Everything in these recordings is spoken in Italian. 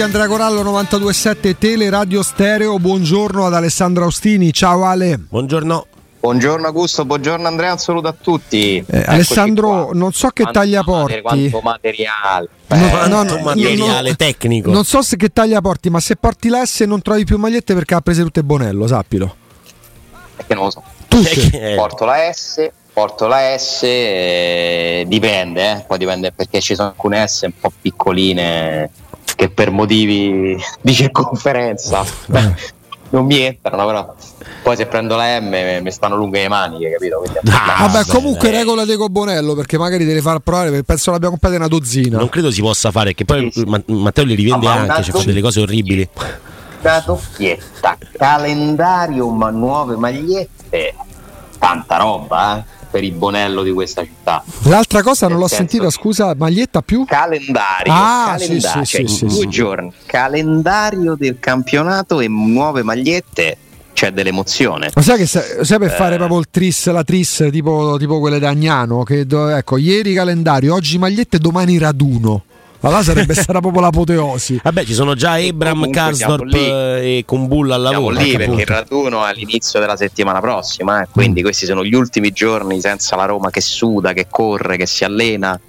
10 3 minuti Andrea Corallo 92.7 Tele Radio Stereo. Buongiorno ad Alessandro Austini. Ciao Ale. Buongiorno. Buongiorno Augusto, buongiorno Andrea, un saluto a tutti. Eh, Alessandro, qua. non so che quanto taglia porti. Quanto materiale. No, no, no, materiale no, tecnico. Non so se che taglia porti, ma se porti l'S non trovi più magliette perché ha preso tutte Bonello, sappilo. Perché non lo so. Tutte. Porto la S, porto la S, eh, dipende, eh. poi dipende perché ci sono alcune S un po' piccoline che per motivi di circonferenza non mi entrano, però poi se prendo la M mi stanno lunghe le maniche, capito? Ah, vabbè, comunque regola di Cobonello perché magari devi far provare, penso l'abbiamo comprata una dozzina. Non credo si possa fare, che poi sì, sì. Matteo li rivende ah, anche, ci fa delle cose orribili. Una doppietta, calendario, ma nuove magliette, tanta roba, eh? Per il bonello di questa città. L'altra cosa non l'ho sentita, scusa, maglietta più? Calendario, ah, calendario sì, sì, cioè, sì, due giorni, calendario del campionato e nuove magliette c'è dell'emozione. Ma sai che sai per eh. fare proprio il tris, la tris tipo, tipo quelle da Agnano? Che ecco, ieri calendario, oggi magliette, domani raduno. Allora sarebbe stata proprio l'apoteosi. Vabbè, ci sono già Abram, Karsdorp e Kumbulla al lavoro. Siamo lì perché il raduno è all'inizio della settimana prossima, eh. quindi mm. questi sono gli ultimi giorni senza la Roma che suda, che corre, che si allena,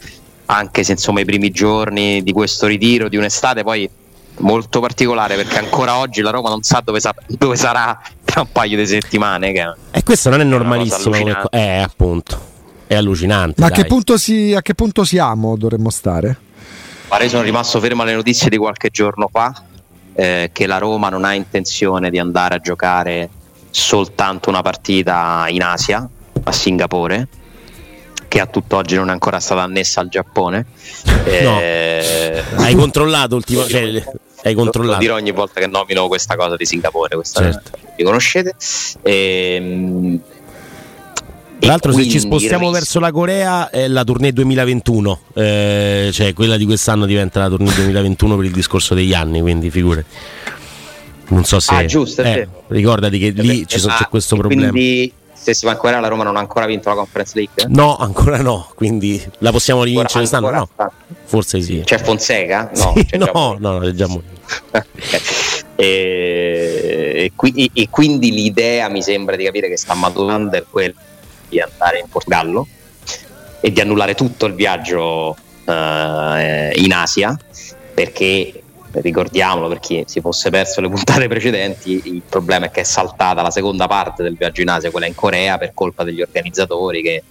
anche se insomma i primi giorni di questo ritiro di un'estate poi molto particolare perché ancora oggi la Roma non sa dove, sa- dove sarà tra un paio di settimane. Che e questo non è normalissimo, è eh, appunto, è allucinante. Ma a che, si, a che punto siamo dovremmo stare? Pare sono rimasto fermo alle notizie di qualche giorno fa eh, che la Roma non ha intenzione di andare a giocare soltanto una partita in Asia, a Singapore, che a tutt'oggi non è ancora stata annessa al Giappone. Eh, no. hai controllato ultimamente? Cioè, hai controllato. Lo, dirò ogni volta che nomino questa cosa di Singapore, questa certo. vi conoscete. E, ehm, tra l'altro, se ci spostiamo verso la Corea, è la tournée 2021, eh, cioè quella di quest'anno diventa la tournée 2021 per il discorso degli anni, quindi figure. Non so se. Ah, giusto, eh, ricordati che lì ci sono, ah, c'è questo problema. Quindi se si va in Corea la Roma non ha ancora vinto la Conference League? No, ancora no, quindi la possiamo rivincere quest'anno? No, forse sì. C'è Fonseca? No, sì, c'è no, no, no, è già e, e, qui, e, quindi l'idea mi sembra di capire che sta maturando è quella di andare in Portogallo e di annullare tutto il viaggio eh, in Asia perché ricordiamolo per chi si fosse perso le puntate precedenti il problema è che è saltata la seconda parte del viaggio in Asia quella in Corea per colpa degli organizzatori che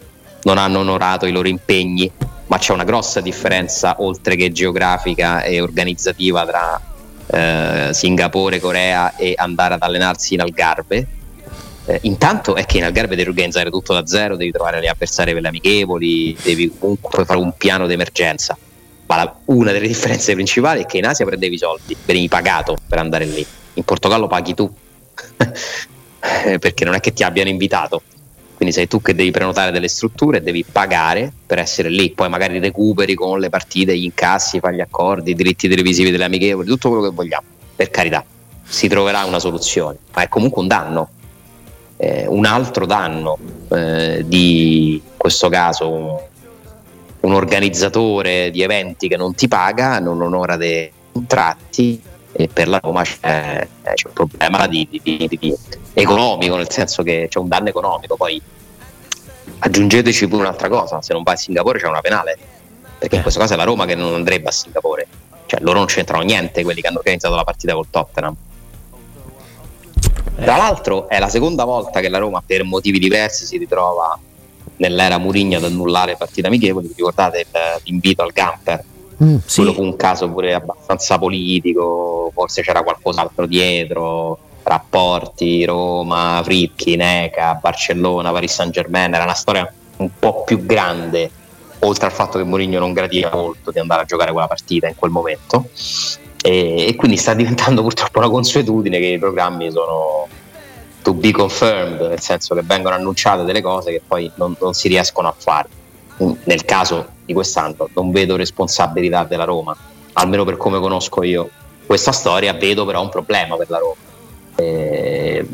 non hanno onorato i loro impegni ma c'è una grossa differenza oltre che geografica e organizzativa tra eh, Singapore, Corea e andare ad allenarsi in Algarve eh, intanto è che in Algarve devi organizzare tutto da zero, devi trovare le avversarie per le amichevoli, devi comunque fare un piano d'emergenza. Ma la, una delle differenze principali è che in Asia prendevi i soldi, venivi pagato per andare lì. In Portogallo paghi tu, perché non è che ti abbiano invitato. Quindi sei tu che devi prenotare delle strutture e devi pagare per essere lì. Poi magari recuperi con le partite, gli incassi, fai gli accordi, i diritti televisivi delle amichevoli, tutto quello che vogliamo. Per carità, si troverà una soluzione, ma è comunque un danno eh, un altro danno eh, di in questo caso un, un, organizzatore di eventi che non ti paga, non onora dei contratti e per la Roma c'è, c'è un problema di, di, di, economico, nel senso che c'è un danno economico. Poi aggiungeteci pure un'altra cosa, se non vai a Singapore c'è una penale, perché in questo caso è la Roma che non andrebbe a Singapore, cioè loro non c'entrano niente quelli che hanno organizzato la partita col Tottenham tra l'altro è la seconda volta che la Roma per motivi diversi si ritrova nell'era Murigno ad annullare partite amichevoli, vi ricordate l'invito al camper? Mm, sì. Quello fu un caso pure abbastanza politico, forse c'era qualcos'altro dietro, rapporti, Roma, Fricchi, Neca, Barcellona, Paris Saint Germain, era una storia un po' più grande, oltre al fatto che Mourinho non gradiva molto di andare a giocare quella partita in quel momento e, e, quindi sta diventando purtroppo una consuetudine che i programmi sono to be confirmed, nel senso che vengono annunciate delle cose che poi non, non si riescono a fare. Nel caso di quest'anno non vedo responsabilità della Roma, almeno per come conosco io questa storia, vedo però un problema per la Roma. Eh,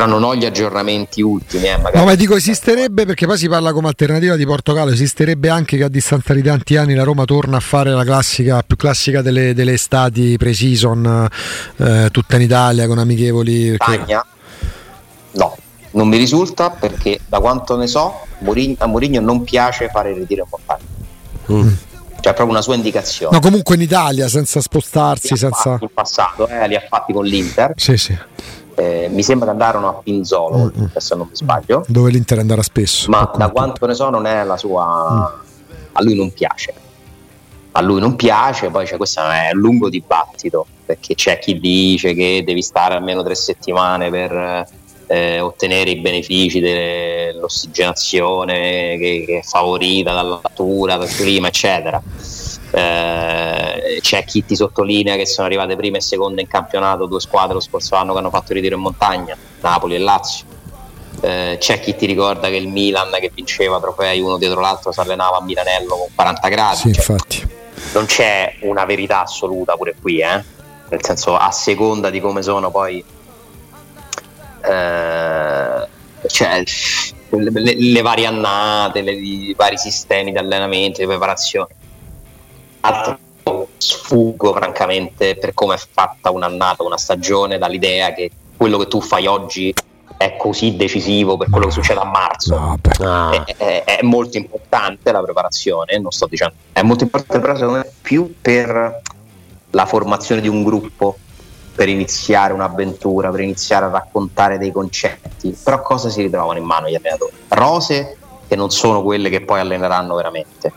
però non ho gli aggiornamenti ultimi. Eh, no, ma dico esisterebbe perché poi si parla come alternativa di Portogallo. Esisterebbe anche che a distanza di tanti anni la Roma torna a fare la classica, più classica delle, delle estati pre-season, eh, tutta in Italia con amichevoli. Perché... No, non mi risulta perché da quanto ne so, a Mourinho non piace fare il ritiro in montagna. Mm. Cioè, proprio una sua indicazione. No, comunque in Italia, senza spostarsi, senza. In passato, eh, li ha fatti con l'Inter. Sì, sì eh, mi sembra che andarono a Pinzolo, mm-hmm. se non mi sbaglio. Dove l'Inter andrà spesso. Ma da quanto ne so non è la sua... Mm. A lui non piace. A lui non piace, poi c'è questo è un lungo dibattito, perché c'è chi dice che devi stare almeno tre settimane per eh, ottenere i benefici dell'ossigenazione che, che è favorita dalla natura, dal clima, eccetera eh, c'è chi ti sottolinea che sono arrivate prima e seconda in campionato due squadre lo scorso anno che hanno fatto ritiro in montagna, Napoli e Lazio. Eh, c'è chi ti ricorda che il Milan che vinceva trofei uno dietro l'altro si allenava a Milanello con 40 gradi. Sì, cioè, infatti. Non c'è una verità assoluta pure qui, eh? nel senso a seconda di come sono poi eh, cioè, le, le, le, varie annate, le, i vari sistemi di allenamento, di preparazione altro sfuggo francamente per come è fatta un'annata, una stagione dall'idea che quello che tu fai oggi è così decisivo per quello che succede a marzo. No, è, è, è, molto importante la preparazione, non sto dicendo, è molto importante però secondo me più per la formazione di un gruppo, per iniziare un'avventura, per iniziare a raccontare dei concetti, però cosa si ritrovano in mano gli allenatori? Rose che non sono quelle che poi alleneranno veramente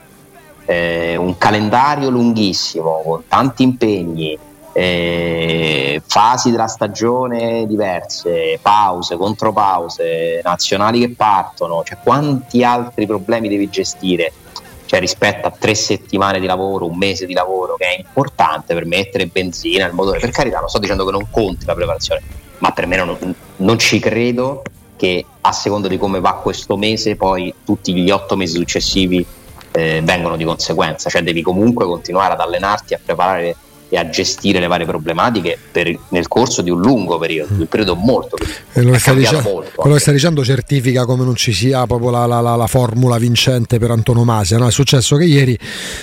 eh, un calendario lunghissimo con tanti impegni, eh, fasi della stagione diverse, pause, contropause, nazionali che partono, cioè quanti altri problemi devi gestire cioè rispetto a tre settimane di lavoro, un mese di lavoro che è importante per mettere benzina nel motore. Per carità, non sto dicendo che non conti la preparazione, ma per me non, non ci credo che a seconda di come va questo mese, poi tutti gli otto mesi successivi eh, vengono di conseguenza, cioè devi comunque continuare ad allenarti a preparare e a gestire le varie problematiche per, nel corso di un lungo periodo, un periodo molto quello che, sta dicendo, quello che sta dicendo certifica come non ci sia proprio la, la, la, la formula vincente per antonomasia. No? È successo che ieri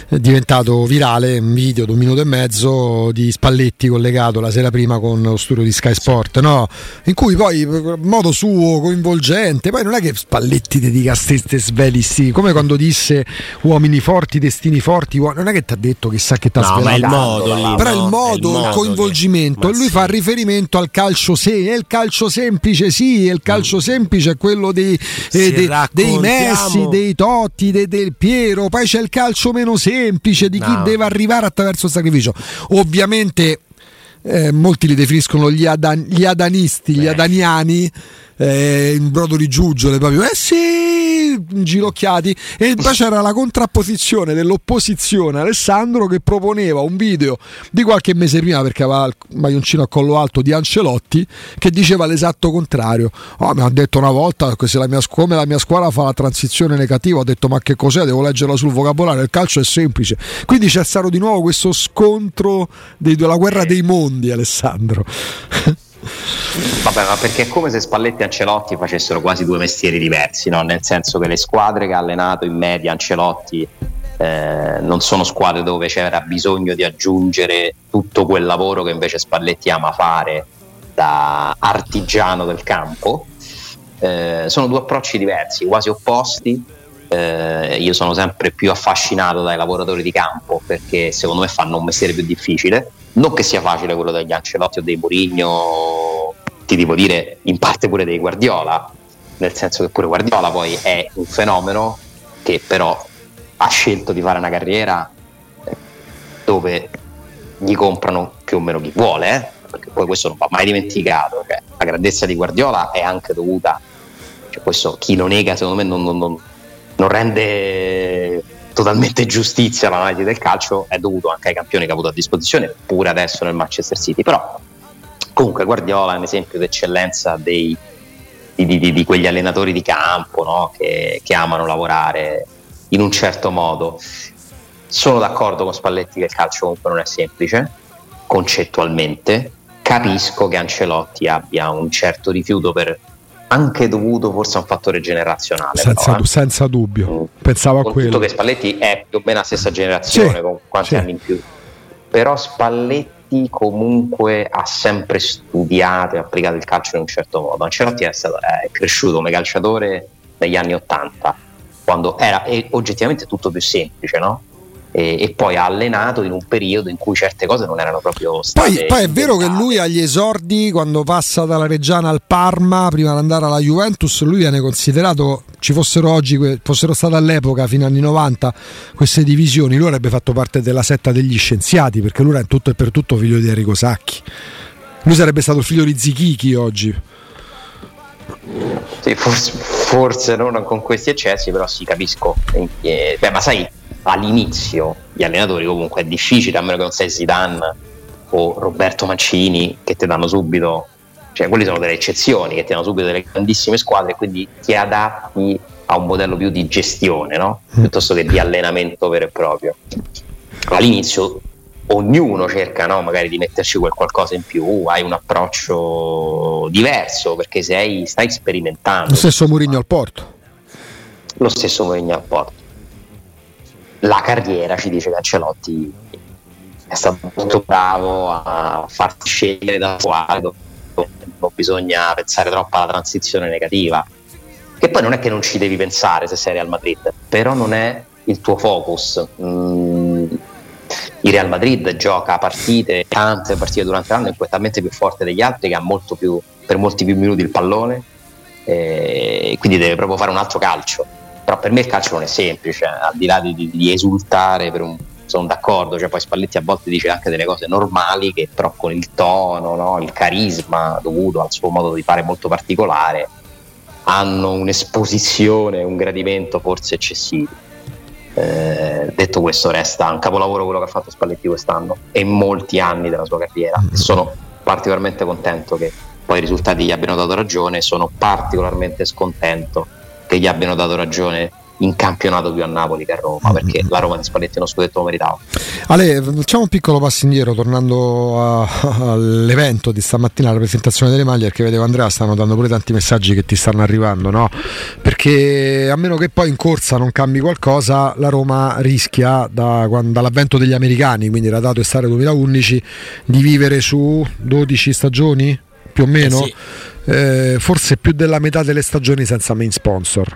è diventato virale un video di un minuto e mezzo di Spalletti collegato la sera prima con lo studio di Sky Sport, no? in cui poi modo suo, coinvolgente, poi non è che Spalletti dedica a stesse svelisti, come quando disse uomini forti, destini forti, non è che ti ha detto chissà che ti ha no, svelato. Ma il modo, però il modo, il, il coinvolgimento, che... lui sì. fa riferimento al calcio semplice, il calcio semplice sì, il calcio mm. semplice è quello dei, eh, dei, dei Messi, dei Totti, dei, del Piero, poi c'è il calcio meno semplice di chi no. deve arrivare attraverso il sacrificio. Ovviamente eh, molti li definiscono gli, adan- gli adanisti, Beh. gli adaniani eh, in brodo di giuggiole proprio. Eh sì inginocchiati. E poi c'era la contrapposizione dell'opposizione Alessandro che proponeva un video di qualche mese prima perché aveva il maglioncino a collo alto di Ancelotti che diceva l'esatto contrario. Oh, mi ha detto una volta che se la mia, come la mia squadra fa la transizione negativa ho detto ma che cos'è? Devo leggerla sul vocabolario. Il calcio è semplice. Quindi c'è stato di nuovo questo scontro della guerra dei mondi Alessandro Vabbè, ma perché è come se Spalletti e Ancelotti facessero quasi due mestieri diversi, no? nel senso che le squadre che ha allenato in media Ancelotti eh, non sono squadre dove c'era bisogno di aggiungere tutto quel lavoro che invece Spalletti ama fare da artigiano del campo. Eh, sono due approcci diversi, quasi opposti. Eh, io sono sempre più affascinato dai lavoratori di campo perché secondo me fanno un mestiere più difficile non che sia facile quello degli Ancelotti o dei Mourinho, ti devo dire in parte pure dei Guardiola, nel senso che pure Guardiola poi è un fenomeno che però ha scelto di fare una carriera eh, dove gli comprano più o meno chi vuole, eh? perché poi questo non va mai dimenticato, cioè, la grandezza di Guardiola è anche dovuta, cioè, questo chi lo nega secondo me non, non, non, non rende totalmente giustizia l'analisi del calcio è dovuto anche ai campioni che ha avuto a disposizione, pure adesso nel Manchester City. Però comunque Guardiola è un esempio d'eccellenza dei, di, di, di, quegli allenatori di campo no? che, che amano lavorare in un certo modo. Sono d'accordo con Spalletti che il calcio comunque non è semplice, concettualmente. Capisco che Ancelotti abbia un certo rifiuto per anche dovuto forse a un fattore generazionale. Senza, però, eh. senza dubbio, mm. pensavo a quello. che Spalletti è più o meno la stessa generazione, sì, con quanti sì. anni in più. Però Spalletti comunque ha sempre studiato e applicato il calcio in un certo modo. Ancelotti è, stato, è cresciuto come calciatore negli anni Ottanta, quando era oggettivamente tutto più semplice, no? E, e, poi ha allenato in un periodo in cui certe cose non erano proprio state poi, poi è vero che lui agli esordi quando passa dalla Reggiana al Parma prima di andare alla Juventus lui viene considerato ci fossero oggi fossero state all'epoca fino agli anni 90 queste divisioni lui avrebbe fatto parte della setta degli scienziati perché lui era in tutto e per tutto figlio di Enrico Sacchi. Lui sarebbe stato il figlio di Zichichi oggi. Sì, forse, forse, non con questi eccessi, però sì, capisco. Eh, beh, ma sai, all'inizio gli allenatori comunque è difficile, a meno che non sei Zidane o Roberto Mancini che ti danno subito, cioè quelli sono delle eccezioni, che ti danno subito delle grandissime squadre, quindi ti adatti a un modello più di gestione, no? Mm. piuttosto che di allenamento vero e proprio. All'inizio ognuno cerca no? magari di metterci quel qualcosa in più, hai un approccio diverso perché sei, stai sperimentando. Lo stesso Murigno al Porto. Lo stesso Murigno al Porto la carriera, ci dice Cancelotti, è stato molto bravo a farti scegliere da quale non bisogna pensare troppo alla transizione negativa. Che poi non è che non ci devi pensare se sei Real Madrid, però non è il tuo focus. Mm, il Real Madrid gioca partite, tante partite durante l'anno, è talmente più forte degli altri che ha molto più, per molti più minuti il pallone, e quindi deve proprio fare un altro calcio però per me il calcio non è semplice, al di là di, di, di esultare per un sono d'accordo, cioè poi Spalletti a volte dice anche delle cose normali che però con il tono, no? il carisma dovuto al suo modo di fare molto particolare hanno un'esposizione, un gradimento forse eccessivi. Eh, detto questo resta un capolavoro quello che ha fatto Spalletti quest'anno e molti anni della sua carriera. Mm-hmm. Sono particolarmente contento che poi i risultati gli abbiano dato ragione, sono particolarmente scontento che gli abbiano dato ragione in campionato più a Napoli che a Roma mm-hmm. perché la Roma di Spalletti non scudetto lo meritava Ale facciamo un piccolo passo indietro tornando a, all'evento di stamattina la presentazione delle maglie perché vedevo Andrea stanno dando pure tanti messaggi che ti stanno arrivando no? perché a meno che poi in corsa non cambi qualcosa la Roma rischia da, dall'avvento degli americani quindi era dato estate 2011 di vivere su 12 stagioni più o meno eh sì eh, forse più della metà delle stagioni senza main sponsor.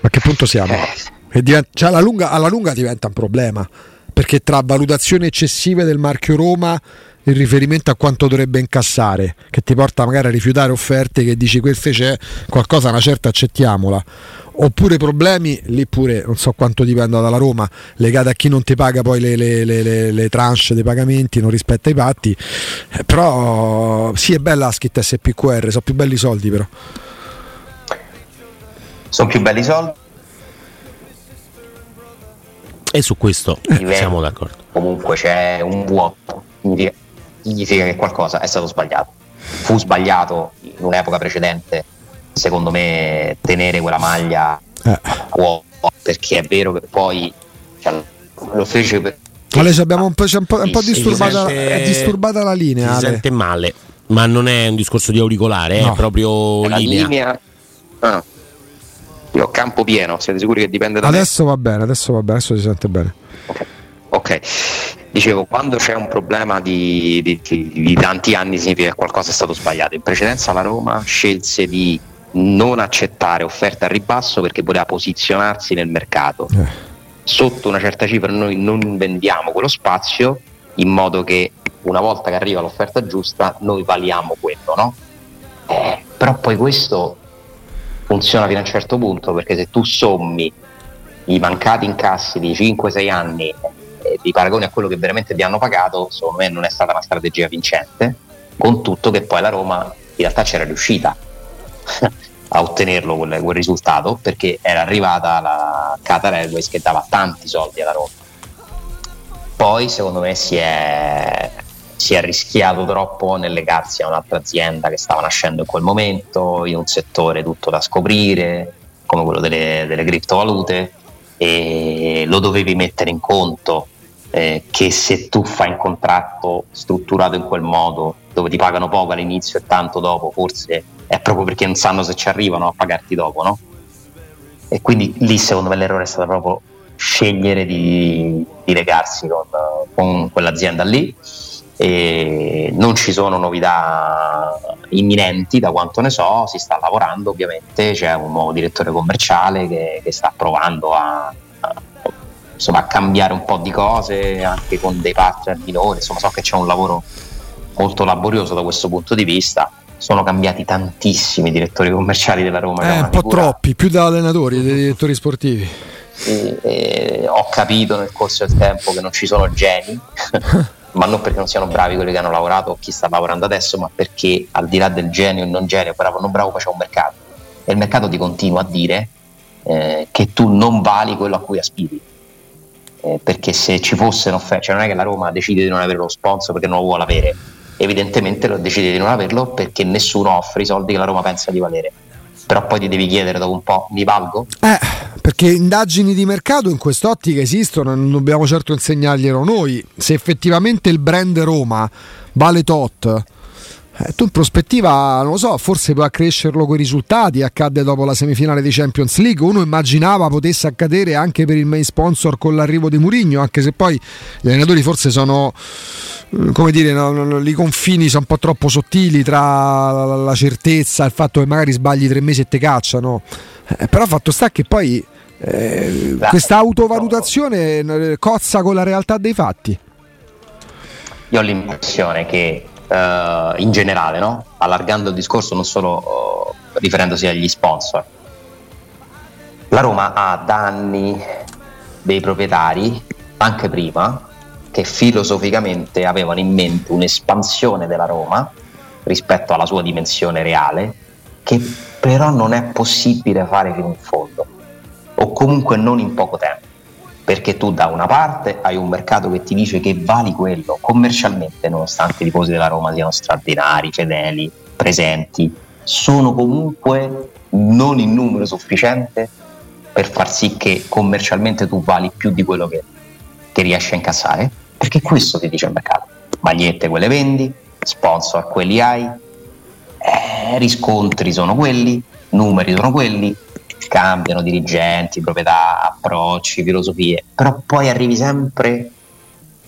Ma a che punto siamo? Eh. Diventa, cioè alla, lunga, alla lunga diventa un problema perché tra valutazioni eccessive del marchio Roma in riferimento a quanto dovrebbe incassare, che ti porta magari a rifiutare offerte che dici queste c'è qualcosa, una certa accettiamola, oppure problemi, lì pure non so quanto dipenda dalla Roma, legati a chi non ti paga poi le, le, le, le tranche dei pagamenti, non rispetta i patti, eh, però sì è bella la scritta SPQR, sono più belli i soldi però. Sono più belli i soldi. E su questo eh, siamo d'accordo. Comunque c'è un vuoto, significa che qualcosa è stato sbagliato. Fu sbagliato in un'epoca precedente secondo me tenere quella maglia eh. può, perché è vero che poi cioè, lo fece per Adesso abbiamo un po', un po', un po disturbata, sente, disturbata, la linea. Si sente male, ma non è un discorso di auricolare, no. è proprio è linea. linea. Ah. Io ho campo pieno, siete sicuri che dipende da Adesso me? va bene, adesso va bene, adesso si sente bene. Ok. okay. Dicevo, quando c'è un problema di, di, di, di tanti anni significa che qualcosa è stato sbagliato. In precedenza la Roma scelse di non accettare offerte a ribasso perché voleva posizionarsi nel mercato. Eh. Sotto una certa cifra noi non vendiamo quello spazio in modo che una volta che arriva l'offerta giusta noi valiamo quello, no? Eh, però poi questo funziona fino a un certo punto perché se tu sommi i mancati incassi di 5-6 anni e ti paragoni a quello che veramente ti hanno pagato, secondo me non è stata una strategia vincente, con tutto che poi la Roma in realtà c'era riuscita a ottenerlo quel, quel, risultato perché era arrivata la Qatar Airways che dava tanti soldi alla Roma. Poi secondo me si è, si è rischiato troppo nel legarsi a un'altra azienda che stava nascendo in quel momento, in un settore tutto da scoprire, come quello delle, delle criptovalute, e lo dovevi mettere in conto eh, che se tu fai un contratto strutturato in quel modo, dove ti pagano poco all'inizio e tanto dopo, forse è proprio perché non sanno se ci arrivano a pagarti dopo, no? E quindi lì secondo me l'errore è stato proprio scegliere di, di legarsi con, con, quell'azienda lì. E non ci sono novità imminenti da quanto ne so, si sta lavorando ovviamente, c'è un nuovo direttore commerciale che, che sta provando a, a, insomma, a, cambiare un po' di cose anche con dei partner minori, insomma so che c'è un lavoro molto laborioso da questo punto di vista sono cambiati tantissimi direttori commerciali della Roma. Eh, un po' figura... troppi, più da allenatori, dei direttori sportivi. E, e, ho capito nel corso del tempo che non ci sono geni, ma non perché non siano bravi quelli che hanno lavorato o chi sta lavorando adesso, ma perché al di là del genio e non genio, bravo o non bravo, c'è un mercato. E il mercato ti continua a dire eh, che tu non vali quello a cui aspiri. Eh, perché se ci fosse un'offerta, cioè non è che la Roma decide di non avere lo sponsor perché non lo vuole avere, evidentemente lo decide di non averlo perché nessuno offre i soldi che la Roma pensa di valere. Però poi ti devi chiedere dopo un po', mi valgo? Eh, perché indagini di mercato in quest'ottica esistono, non dobbiamo certo insegnarglielo noi. Se effettivamente il brand Roma vale tot, eh, tu in prospettiva, non lo so, forse puoi accrescerlo con i risultati, accadde dopo la semifinale di Champions League, uno immaginava potesse accadere anche per il main sponsor con l'arrivo di Murigno, anche se poi gli allenatori forse sono eh, come dire, no, no, i confini sono un po' troppo sottili tra la, certezza il fatto che magari sbagli tre mesi e te cacciano. Eh, però fatto sta che poi eh, questa autovalutazione eh, cozza con la realtà dei fatti. Io ho l'impressione che uh, in generale, no? allargando il discorso non solo uh, riferendosi agli sponsor, la Roma ha da anni dei proprietari, anche prima, che filosoficamente avevano in mente un'espansione della Roma rispetto alla sua dimensione reale, che però non è possibile fare fino in fondo, o comunque non in poco tempo, perché tu da una parte hai un mercato che ti dice che vali quello commercialmente, nonostante i tifosi della Roma siano straordinari, fedeli, presenti, sono comunque non in numero sufficiente per far sì che commercialmente tu vali più di quello che, che riesci a incassare perché questo ti dice il mercato. Magliette quelle vendi, sponsor quelli hai, eh, riscontri sono quelli, numeri sono quelli, cambiano dirigenti, proprietà, approcci, filosofie, però poi arrivi sempre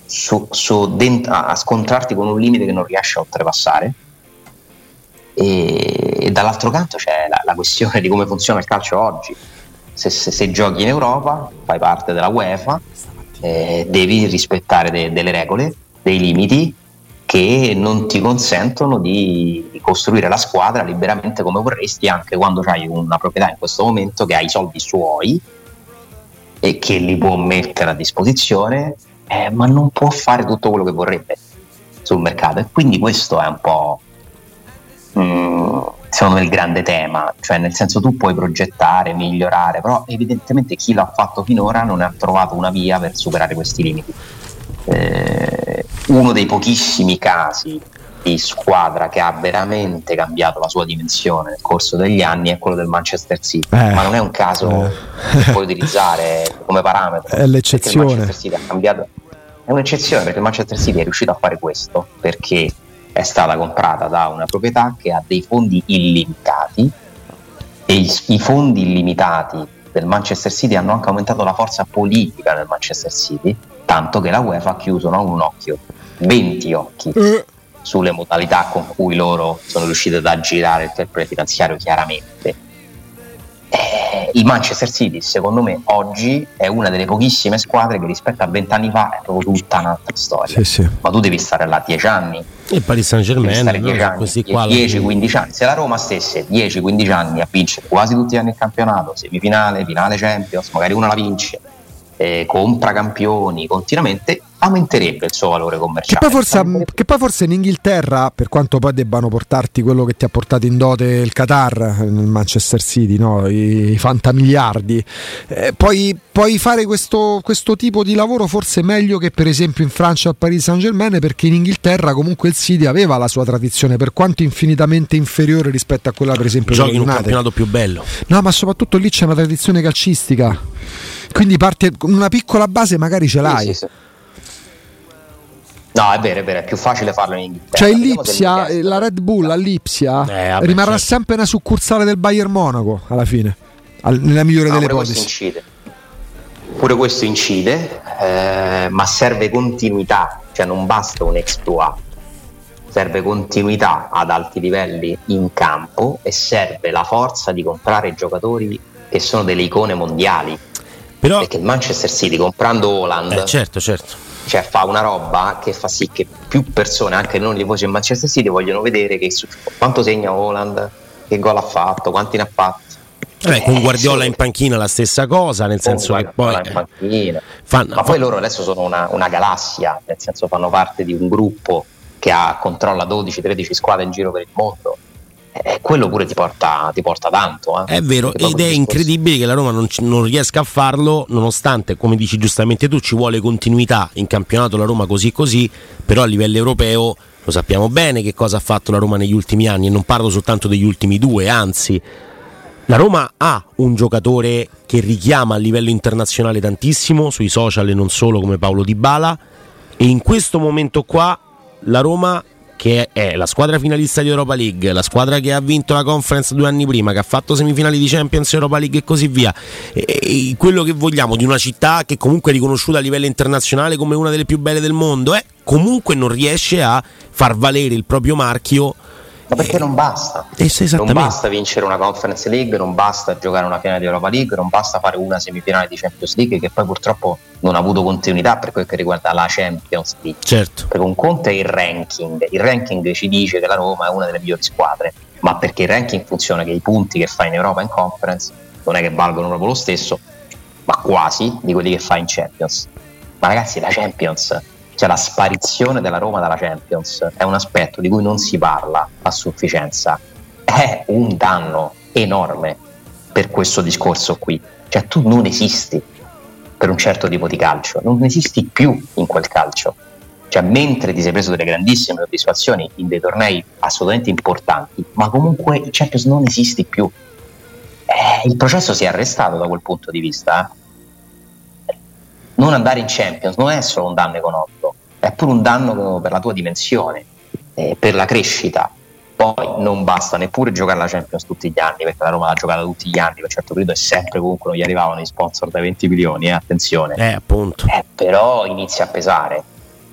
su, su dent- a scontrarti con un limite che non riesci a oltrepassare. E, e dall'altro canto c'è la, la, questione di come funziona il calcio oggi. Se, se, se giochi in Europa, fai parte della UEFA, eh, devi rispettare de- delle regole, dei limiti che non ti consentono di costruire la squadra liberamente come vorresti anche quando hai una proprietà in questo momento che ha i soldi suoi e che li può mettere a disposizione eh, ma non può fare tutto quello che vorrebbe sul mercato e quindi questo è un po' mm, secondo me il grande tema, cioè nel senso tu puoi progettare, migliorare, però evidentemente chi l'ha fatto finora non ha trovato una via per superare questi limiti. Eh, uno dei pochissimi casi di squadra che ha veramente cambiato la sua dimensione nel corso degli anni è quello del Manchester City, eh, ma non è un caso eh. che puoi utilizzare come parametro. È l'eccezione. Il Manchester City ha cambiato. È un'eccezione perché il Manchester City è riuscito a fare questo perché è stata comprata da una proprietà che ha dei fondi illimitati e i fondi illimitati del Manchester City hanno anche aumentato la forza politica del Manchester City, tanto che la UEFA ha chiuso non un occhio, 20 occhi eh. sulle modalità con cui loro sono riusciti ad aggirare il fair finanziario chiaramente eh, il Manchester City, secondo me, oggi è una delle pochissime squadre che rispetto a vent'anni fa è proprio tutta un'altra storia. Sì, sì. Ma tu devi stare là dieci anni. Il Paris Saint Germain, 10-15 anni. Se la Roma stesse 10-15 anni a vincere quasi tutti gli anni il campionato, semifinale, finale Champions, magari una la vince, eh, compra campioni continuamente, aumenterebbe il suo valore commerciale. Che poi, forse, che poi, forse, in Inghilterra, per quanto poi debbano portarti quello che ti ha portato in dote il Qatar nel Manchester City, no? i, i fantamiliardi, eh, puoi, puoi, fare questo, questo, tipo di lavoro forse meglio che per esempio in Francia al Paris Saint Germain, perché in Inghilterra comunque il City aveva la sua tradizione, per quanto infinitamente inferiore rispetto a quella per esempio Giochi in un campionato più bello. No, ma soprattutto lì c'è una tradizione calcistica. Quindi parte con una piccola base magari ce l'hai. Sì, sì, sì. No, è vero, è vero, è più facile farlo in Inghilterra. Cioè, l'Ipsia, la Red Bull all'Ipsia eh, vabbè, rimarrà certo. sempre una succursale del Bayern Monaco alla fine, nella migliore no, delle ipotesi. incide. Pure questo incide, eh, ma serve continuità, cioè non basta un exploit, serve continuità ad alti livelli in campo e serve la forza di comprare giocatori che sono delle icone mondiali. Però... Perché il Manchester City comprando Holland eh, certo, certo cioè fa una roba che fa sì che più persone, anche non le voci in Manchester City, vogliono vedere che, quanto segna Holland, che gol ha fatto, quanti ne ha fatti. Beh, con Guardiola in panchina la stessa cosa, nel senso che poi... Fanno, Ma poi loro adesso sono una, una, galassia, nel senso fanno parte di un gruppo che ha, controlla 12-13 squadre in giro per il mondo eh, quello pure ti porta, ti porta tanto. Eh. È vero, ed è incredibile che la Roma non, non, riesca a farlo, nonostante, come dici giustamente tu, ci vuole continuità in campionato la Roma così così, però a livello europeo lo sappiamo bene che cosa ha fatto la Roma negli ultimi anni e non parlo soltanto degli ultimi due, anzi. La Roma ha un giocatore che richiama a livello internazionale tantissimo, sui social e non solo come Paolo Di Bala, e in questo momento qua la Roma che è la squadra finalista di Europa League, la squadra che ha vinto la conference due anni prima, che ha fatto semifinali di Champions Europa League e così via. E, e quello che vogliamo di una città che comunque è riconosciuta a livello internazionale come una delle più belle del mondo, è comunque non riesce a far valere il proprio marchio ma perché non basta? Non basta vincere una Conference League, non basta giocare una finale di Europa League, non basta fare una semifinale di Champions League che poi purtroppo non ha avuto continuità per quel che riguarda la Champions League. Certo. Perché un conto è il ranking, il ranking ci dice che la Roma è una delle migliori squadre, ma perché il ranking funziona che i punti che fa in Europa in Conference non è che valgono proprio lo stesso, ma quasi di quelli che fa in Champions. Ma ragazzi, la Champions cioè la sparizione della Roma dalla Champions è un aspetto di cui non si parla a sufficienza, è un danno enorme per questo discorso qui. Cioè tu non esisti per un certo tipo di calcio, non esisti più in quel calcio. Cioè, mentre ti sei preso delle grandissime soddisfazioni in dei tornei assolutamente importanti, ma comunque il Champions non esisti più. Eh, il processo si è arrestato da quel punto di vista. Eh non andare in Champions non è solo un danno economico, è pure un danno per la tua dimensione, eh, per la crescita. Poi non basta neppure giocare la Champions tutti gli anni, perché la Roma l'ha giocata tutti gli anni per un certo periodo e sempre comunque non gli arrivavano i sponsor da 20 milioni, eh, attenzione. Eh, appunto. Eh, però inizia a pesare,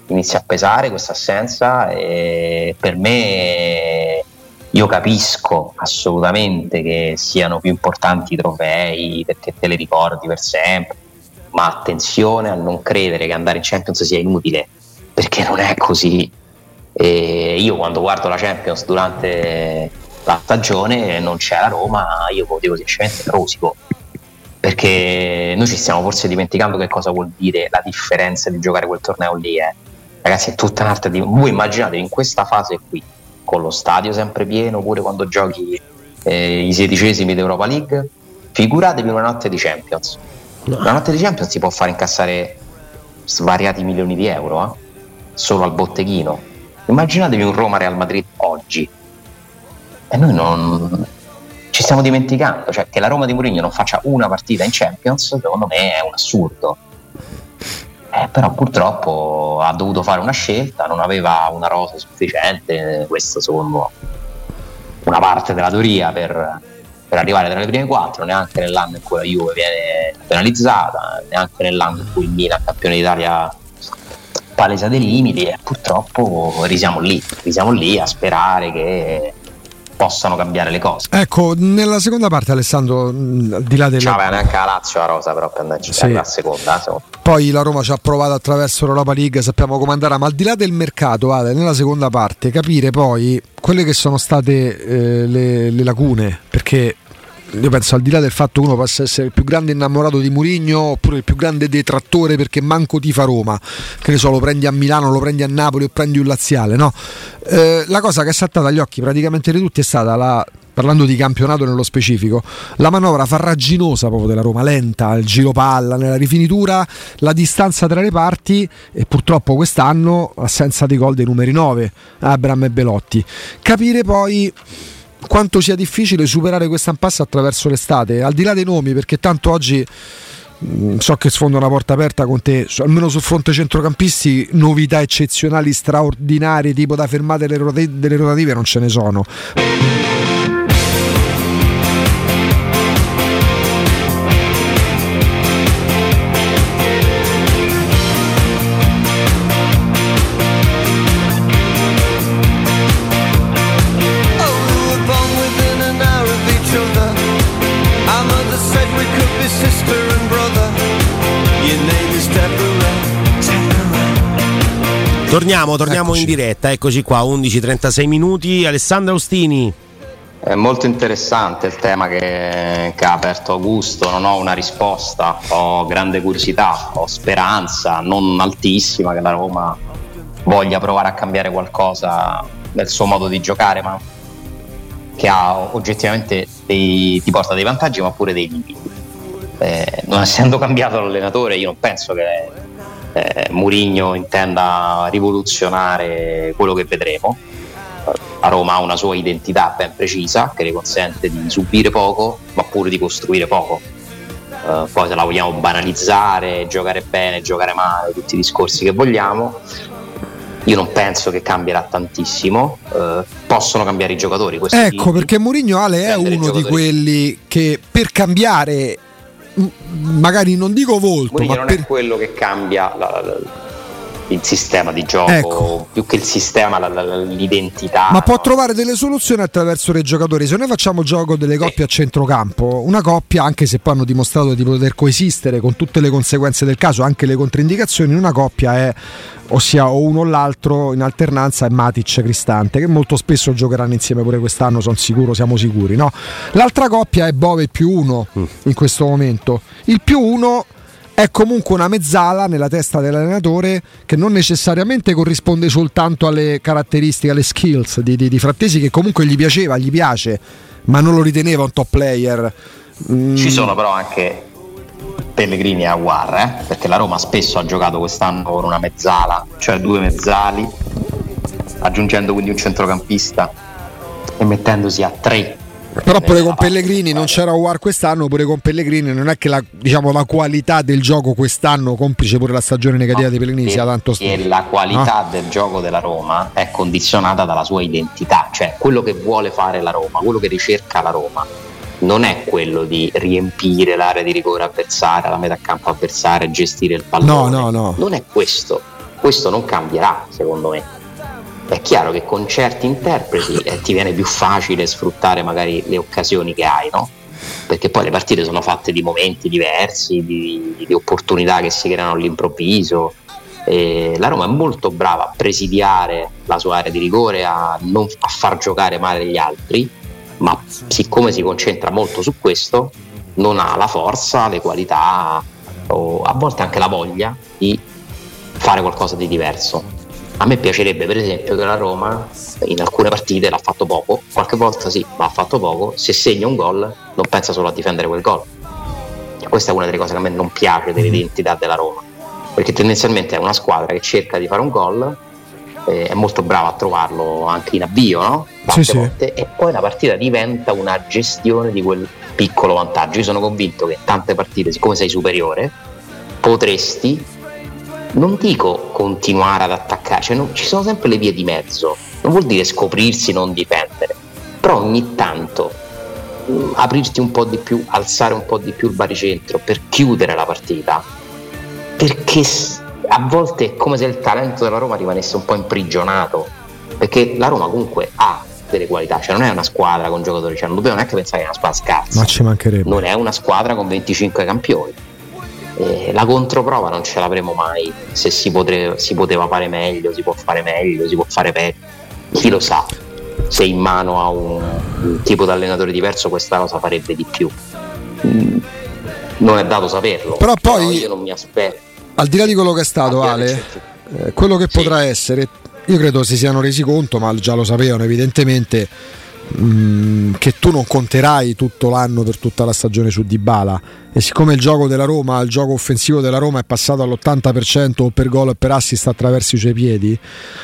inizia a pesare questa assenza e per me io capisco assolutamente che siano più importanti i trofei perché te li ricordi per sempre ma attenzione a non credere che andare in Champions sia inutile, perché non è così. E io quando guardo la Champions durante la stagione non c'è la Roma, io dico semplicemente rosico, perché noi ci stiamo forse dimenticando che cosa vuol dire la differenza di giocare quel torneo lì. Eh. Ragazzi, è tutta un'altra di... Voi immaginate in questa fase qui, con lo stadio sempre pieno, pure quando giochi eh, i sedicesimi d'Europa League, figuratevi una notte di Champions la notte di Champions si può fare incassare svariati milioni di euro eh? solo al botteghino. Immaginatevi un Roma-Real Madrid oggi. E noi non ci stiamo dimenticando, cioè che la Roma di Mourinho non faccia una partita in Champions, secondo me è un assurdo. Eh, però purtroppo ha dovuto fare una scelta, non aveva una rosa sufficiente, questa secondo una parte della teoria per, per arrivare tra le prime quattro, neanche nell'anno in cui la Juve viene penalizzata, neanche nell'anno in cui il Milan campione d'Italia palesa dei limiti e purtroppo risiamo lì, risiamo lì a sperare che possano cambiare le cose. Ecco, nella seconda parte Alessandro, al di là del... Ciao, neanche la Lazio la Rosa però per andarci sì. la seconda. Seconda. Poi la Roma ci ha provato attraverso l'Europa League, sappiamo come andrà, ma al di là del mercato, vale, nella seconda parte capire poi quelle che sono state eh, le, le lacune, perché io penso al di là del fatto che uno possa essere il più grande innamorato di Murigno oppure il più grande detrattore perché manco ti fa Roma, che ne so, lo prendi a Milano, lo prendi a Napoli o prendi un laziale, no? Eh, la cosa che è saltata agli occhi praticamente di tutti è stata la parlando di campionato nello specifico, la manovra farraginosa proprio della Roma, lenta, il giro palla, nella rifinitura, la distanza tra le parti e purtroppo quest'anno assenza di gol dei numeri 9, Abram e Belotti. Capire poi quanto sia difficile superare questa impasse attraverso l'estate, al di là dei nomi, perché tanto oggi mm, so che sfondo una porta aperta con te, almeno sul fronte centrocampisti, novità eccezionali, straordinarie, tipo da fermate delle rotative non ce ne sono. Torniamo, torniamo in diretta, eccoci qua, 11.36 minuti. Alessandro Austini. È molto interessante il tema che, che, ha aperto Augusto, non ho una risposta, ho grande curiosità, ho speranza non altissima che la Roma voglia provare a cambiare qualcosa nel suo modo di giocare, ma che ha oggettivamente dei, ti porta dei vantaggi ma pure dei limiti. Eh, non essendo cambiato l'allenatore io non penso che eh, Murigno intenda rivoluzionare quello che vedremo. A Roma ha una sua identità ben precisa che le consente di subire poco ma pure di costruire poco. Uh, poi se la vogliamo banalizzare, giocare bene, giocare male, tutti i discorsi che vogliamo, io non penso che cambierà tantissimo. Uh, possono cambiare i giocatori. Ecco perché Mourinho Ale è uno di quelli che per cambiare magari non dico volto, Mourinho ma non per... è quello che cambia la, la, il sistema di gioco, ecco. più che il sistema, la, l'identità. Ma no? può trovare delle soluzioni attraverso i giocatori. Se noi facciamo gioco delle coppie sì. a centrocampo, una coppia, anche se poi hanno dimostrato di poter coesistere con tutte le conseguenze del caso, anche le controindicazioni, una coppia è ossia o uno o l'altro in alternanza è Matic Cristante che molto spesso giocheranno insieme pure quest'anno sono sicuro, siamo sicuri no? l'altra coppia è Bove più uno mm. in questo momento il più uno è comunque una mezzala nella testa dell'allenatore che non necessariamente corrisponde soltanto alle caratteristiche, alle skills di, di, di Frattesi che comunque gli piaceva, gli piace ma non lo riteneva un top player mm. ci sono però anche Pellegrini e Aguar, eh? perché la Roma spesso ha giocato quest'anno con una mezzala, cioè due mezzali, aggiungendo quindi un centrocampista e mettendosi a tre. Però pure con Pellegrini non c'era Aguar quest'anno, pure con Pellegrini non è che la, diciamo, la qualità del gioco quest'anno, complice pure la stagione negativa no, di Pellegrini, sia tanto st- E la qualità no? del gioco della Roma è condizionata dalla sua identità, cioè quello che vuole fare la Roma, quello che ricerca la Roma non è quello di riempire l'area di rigore avversaria, la metà campo avversaria, gestire il pallone. No, no, no. Non è questo. Questo non cambierà, secondo me. È chiaro che con certi interpreti eh, ti viene più facile sfruttare magari le occasioni che hai, no? Perché poi le partite sono fatte di momenti diversi, di, di opportunità che si creano all'improvviso. E la Roma è molto brava a presidiare la sua area di rigore, a, non, a far giocare male gli altri ma siccome si concentra molto su questo, non ha la forza, le qualità o a volte anche la voglia di fare qualcosa di diverso. A me piacerebbe per esempio che la Roma in alcune partite l'ha fatto poco, qualche volta sì, ma ha fatto poco, se segna un gol non pensa solo a difendere quel gol. Questa è una delle cose che a me non piace dell'identità della Roma, perché tendenzialmente è una squadra che cerca di fare un gol eh, è molto bravo a trovarlo anche in avvio, no? Sì, sì. e poi la partita diventa una gestione di quel piccolo vantaggio. Io sono convinto che tante partite, siccome sei superiore, potresti, non dico continuare ad attaccare, cioè non, ci sono sempre le vie di mezzo, non vuol dire scoprirsi, non difendere, però ogni tanto mh, mm, aprirti un po' di più, alzare un po' di più il baricentro per chiudere la partita, perché a volte è come se il talento della Roma rimanesse un po' imprigionato, perché la Roma comunque ha delle qualità, cioè non è una squadra con giocatori, cioè non dobbiamo neanche pensare che è una squadra scarsa, ma ci mancherebbe. non è una squadra con 25 campioni. Eh, la controprova non ce l'avremo mai se si, potre, si poteva fare meglio, si può fare meglio, si può fare peggio, chi lo sa se in mano a un, un tipo di allenatore diverso questa cosa farebbe di più. Mm, non è dato saperlo, però poi però io non mi aspetto al di là di quello che è stato, Ale, eh, quello che sì. potrà essere, io credo si siano resi conto, ma già lo sapevano evidentemente, mm, che tu non conterai tutto l'anno per tutta la stagione su Dybala. E siccome il gioco della Roma, il gioco offensivo della Roma è passato all'80% o per gol o per assist attraverso i suoi piedi,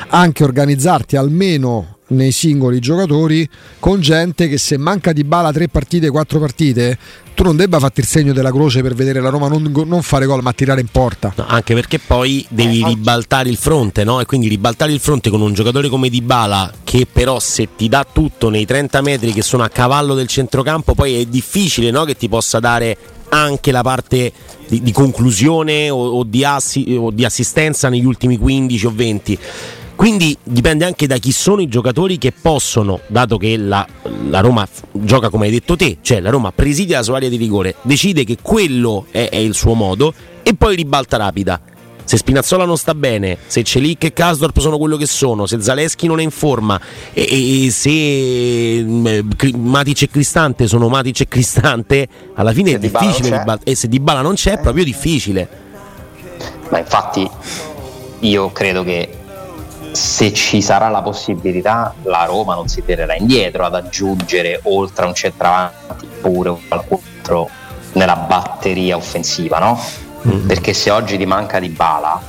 anche organizzarti almeno nei singoli giocatori con gente che se manca di bala tre partite, quattro partite, tu non debba farti il segno della croce per vedere la Roma non, non fare gol ma tirare in porta. No, anche perché poi devi ribaltare il fronte, no? E quindi ribaltare il fronte con un giocatore come Dybala che però se ti dà tutto nei 30 metri che sono a cavallo del centrocampo poi è difficile no? che ti possa dare anche la parte di, di conclusione o, o, di assi, o, di assistenza negli ultimi 15 o 20. Quindi dipende anche da chi sono i giocatori che possono, dato che la, la Roma gioca come hai detto te, cioè la Roma presidia la sua area di rigore, decide che quello è, è il suo modo e poi ribalta rapida. Se Spinazzola non sta bene, se Celic e Kasdorp sono quello che sono, se Zaleschi non è in forma e, e se mm, Matic e Cristante sono Matic e Cristante, alla fine se è difficile e se Di Bala non c'è è proprio difficile. Ma infatti io credo che se ci sarà la possibilità la Roma non si tirerà indietro ad aggiungere oltre a un centravanti pure qualcun altro nella batteria offensiva, no? mm. perché se oggi ti manca di bala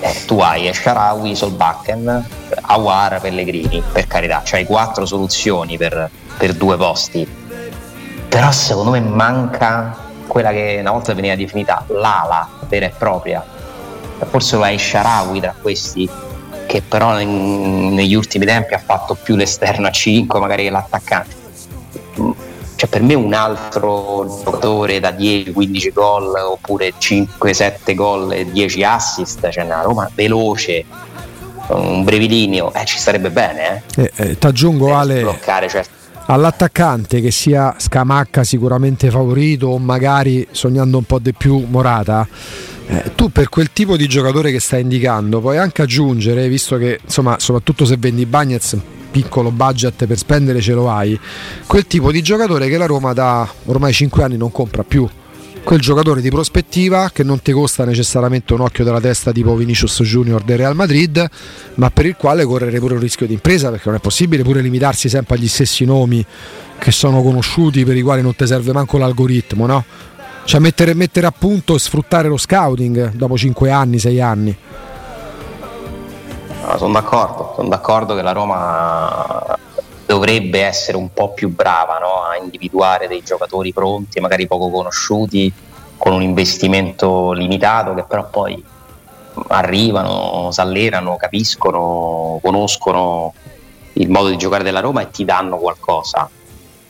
eh, tu hai Esharawi, Solbakken, Awar, Pellegrini, per carità, c'hai quattro soluzioni per, per due posti, però secondo me manca quella che una volta veniva definita l'ala vera e propria, forse lo hai Sharawi tra questi che però in, negli ultimi tempi ha fatto più l'esterno a 5 magari che l'attaccante cioè per me un altro giocatore da 10-15 gol oppure 5-7 gol e 10 assist, cioè una Roma veloce, un brevilineo, eh, ci sarebbe bene. Eh? Eh, eh, T'aggiungo Ale, bloccare, certo. All'attaccante che sia Scamacca sicuramente favorito o magari sognando un po' di più Morata. Eh, tu per quel tipo di giocatore che stai indicando puoi anche aggiungere, visto che insomma soprattutto se vendi Bagnets piccolo budget per spendere ce lo hai, quel tipo di giocatore che la Roma da ormai 5 anni non compra più. Quel giocatore di prospettiva che non ti costa necessariamente un occhio della testa tipo Vinicius Junior del Real Madrid, ma per il quale correre pure un rischio di impresa perché non è possibile pure limitarsi sempre agli stessi nomi che sono conosciuti per i quali non ti serve manco l'algoritmo, no? Cioè mettere, mettere a punto e sfruttare lo scouting dopo 5 anni, 6 anni. No, sono d'accordo, sono d'accordo che la Roma dovrebbe essere un po' più brava no? a individuare dei giocatori pronti, magari poco conosciuti, con un investimento limitato, che però poi arrivano, si allenano, capiscono, conoscono il modo di giocare della Roma e ti danno qualcosa.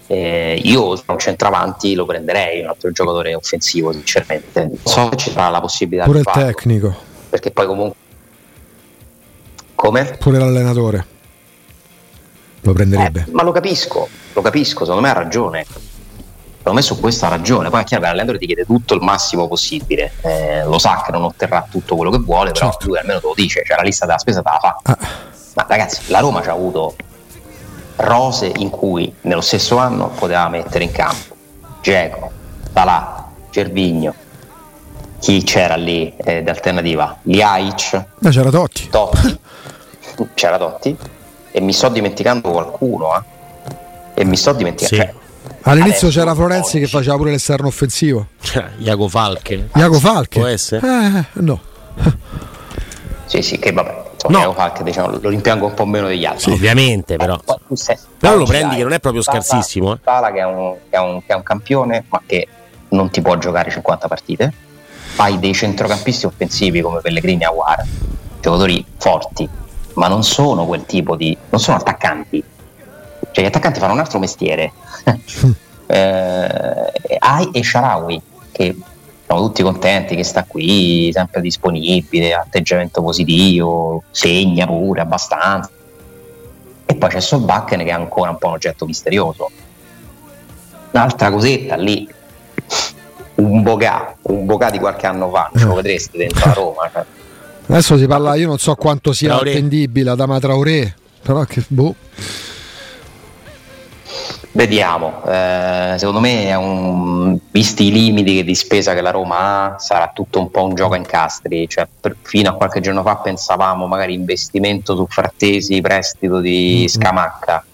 Eh, io un centravanti lo prenderei, un altro giocatore offensivo, sinceramente. Non so se ci sarà la possibilità Pure di farlo. Pure il tecnico. Perché poi comunque come? Pure l'allenatore. Lo prenderebbe. Eh, ma lo capisco, lo capisco, secondo me ha ragione. Secondo me su questo ha ragione. Poi è chiaro che l'allenatore ti chiede tutto il massimo possibile. Eh, lo sa che non otterrà tutto quello che vuole, però certo. lui almeno te lo dice, cioè la lista della spesa te la fa. Ah. Ma ragazzi, la Roma ci ha avuto rose in cui nello stesso anno poteva mettere in campo Geco, Talà, Gervigno, chi c'era lì eh, d'alternativa? Liaic? No, c'era Totti. Totti. c'era Totti e mi sto dimenticando qualcuno eh? e mi sto dimenticando sì. cioè, All'inizio Adesso, c'era Florenzi che faceva pure l'esterno offensivo. Cioè, Iago Falche. Iago Falche. Può essere? Eh, no. sì, sì, che vabbè. Insomma, no. Iago Falche diciamo, lo rimpiango un po' meno degli altri. Sì, ovviamente, però. Eh, sei, però lo prendi che non è proprio Sala, scarsissimo. Eh. Sala che è, un, che, è un, che è un campione, ma che non ti può giocare 50 partite. Hai dei centrocampisti offensivi come Pellegrini e Aguara, giocatori forti, ma non sono quel tipo di. non sono attaccanti. Cioè, gli attaccanti fanno un altro mestiere. eh, Ai e Sharawi, che siamo tutti contenti che sta qui, sempre disponibile, atteggiamento positivo, segna pure abbastanza. E poi c'è Solbakken che è ancora un po' un oggetto misterioso. Un'altra cosetta lì, un Bogà, un Bogà di qualche anno fa, ce lo vedreste dentro a Roma. Adesso si parla, io non so quanto sia Traoré. attendibile ad Amatraoré, però che boh. Vediamo, eh, secondo me un, visti i limiti di spesa che la Roma ha, sarà tutto un po' un gioco a incastri, cioè, per, fino a qualche giorno fa pensavamo magari investimento su Frattesi, prestito di mm-hmm. Scamacca,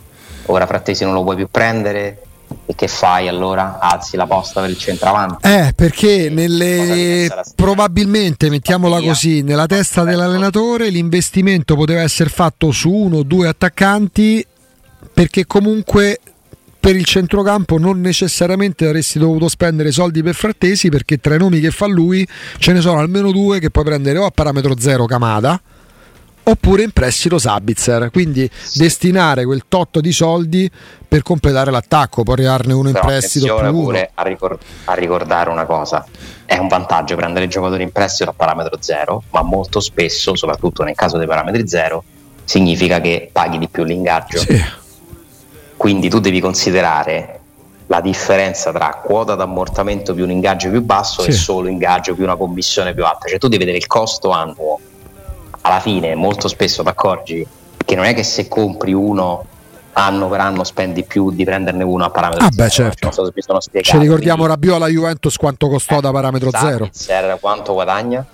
ora Frattesi non lo puoi più prendere, E che fai allora? Alzi la posta per il centravanti? Eh, perché nelle... probabilmente, mettiamola così, nella testa dell'allenatore l'investimento poteva essere fatto su uno o due attaccanti perché comunque per il centrocampo non necessariamente avresti dovuto spendere soldi per Frattesi perché tra i nomi che fa lui ce ne sono almeno due che puoi prendere o a parametro zero Camada oppure in prestito Sabitzer. Quindi destinare quel tot di soldi per completare l'attacco, poi arrivarne uno Però in prestito più pure a, ricord- a, ricordare una cosa. È un vantaggio prendere giocatori in prestito a parametro zero, ma molto spesso, soprattutto nel caso dei parametri zero, significa che paghi di più l'ingaggio. Sì. Quindi tu devi considerare la differenza tra quota d'ammortamento più un ingaggio più basso sì. e solo ingaggio più una commissione più alta. Cioè tu devi vedere il costo annuo alla fine molto spesso ti accorgi che non è che se compri uno anno per anno spendi più di prenderne uno a parametro ah zero. Beh, certo. So sono Ci ricordiamo quindi... Rabbiola Juventus quanto costò eh, da parametro Sabitzer, zero. quanto guadagna?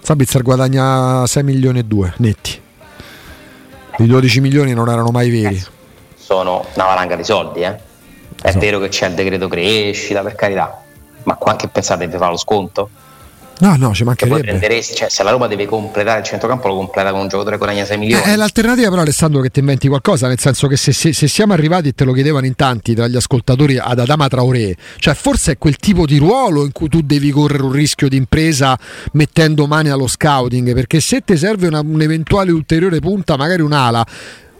Sabitzer guadagna 6 milioni e 2 netti. I 12 milioni non erano mai veri. Eh, sono una valanga di soldi, eh. È so. vero che c'è il decreto crescita, per carità, ma qua che pensate di fare lo sconto? No, no, ci mancherebbe. Cioè, se la Roma deve completare il centrocampo, lo completa con un giocatore che guadagna 6 milioni. Eh, è l'alternativa, però, Alessandro, che ti inventi qualcosa. Nel senso che se, se, se, siamo arrivati e te lo chiedevano in tanti tra gli ascoltatori ad Adama Traoré, cioè forse è quel tipo di ruolo in cui tu devi correre un rischio di impresa mettendo mani allo scouting. Perché se ti serve una, un'eventuale ulteriore punta, magari un'ala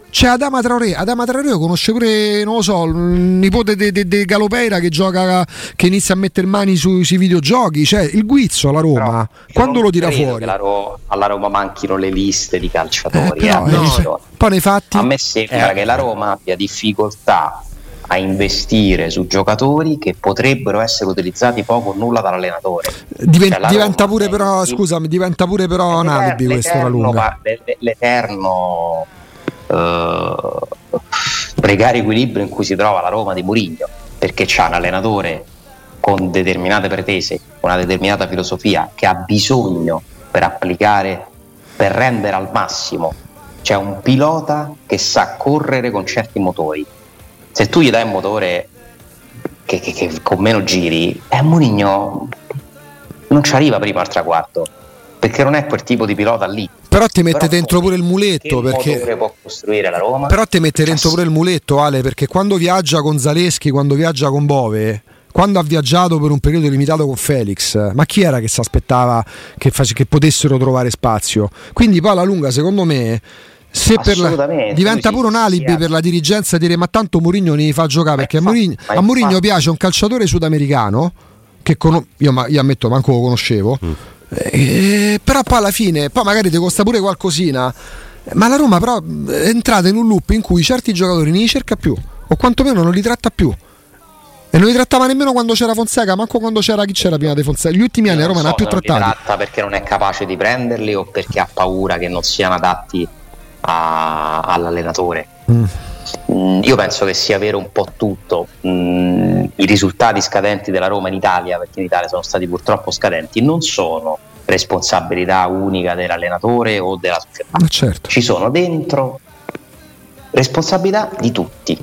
c'è Adama Traoré, Adama Traoré conosce pure, non lo so, il nipote di de, de Galopeira che gioca, che inizia a mettere mani su, sui videogiochi, cioè il guizzo alla Roma, quando lo tira fuori? Ro- alla Roma manchino le liste di calciatori, eh, però, eh, no, poi nei fatti... A me sembra eh. che la Roma abbia difficoltà a investire su giocatori che potrebbero essere utilizzati poco o nulla dall'allenatore. Diven- cioè, diventa, pure però, scusami, diventa pure però un alibi questo la lunga. L'eterno eh, pregare equilibrio in cui si trova la Roma di Murigno, perché c'ha un allenatore con determinate pretese, una determinata filosofia che ha bisogno per applicare, per rendere al massimo. C'è un pilota che sa correre con certi motori. Se tu gli dai un motore che, che, che con meno giri, è Murigno non ci arriva prima al traguardo perché non è quel tipo di pilota lì. Però ti mette però dentro pure il muletto perché può costruire la Roma. Però ti mette dentro pure il muletto Ale perché quando viaggia con Zaleschi, quando viaggia con Bove, quando ha viaggiato per un periodo limitato con Felix, ma chi era che si aspettava che, face, che potessero trovare spazio? Quindi poi alla lunga, secondo me, se la, diventa pure un alibi per la dirigenza dire ma tanto Mourinho ne fa giocare perché a Mourinho, a Mourinho piace un calciatore sudamericano che con, io, io ammetto manco lo conoscevo mm eh, però poi alla fine, poi magari ti costa pure qualcosina. Ma la Roma però è entrata in un loop in cui certi giocatori non li cerca più, o quantomeno non li tratta più. E non li trattava nemmeno quando c'era Fonseca, manco quando c'era chi c'era prima di Fonseca. Gli ultimi anni a Roma non ha più trattato. Non li tratta perché non è capace di prenderli o perché ha paura che non siano adatti a, all'allenatore. Mm. Mm, io penso che sia vero un po' tutto. Mm, I risultati scadenti della Roma in Italia, perché in Italia sono stati purtroppo scadenti, non sono responsabilità unica dell'allenatore o della società. Certo. Ci sono dentro responsabilità di tutti.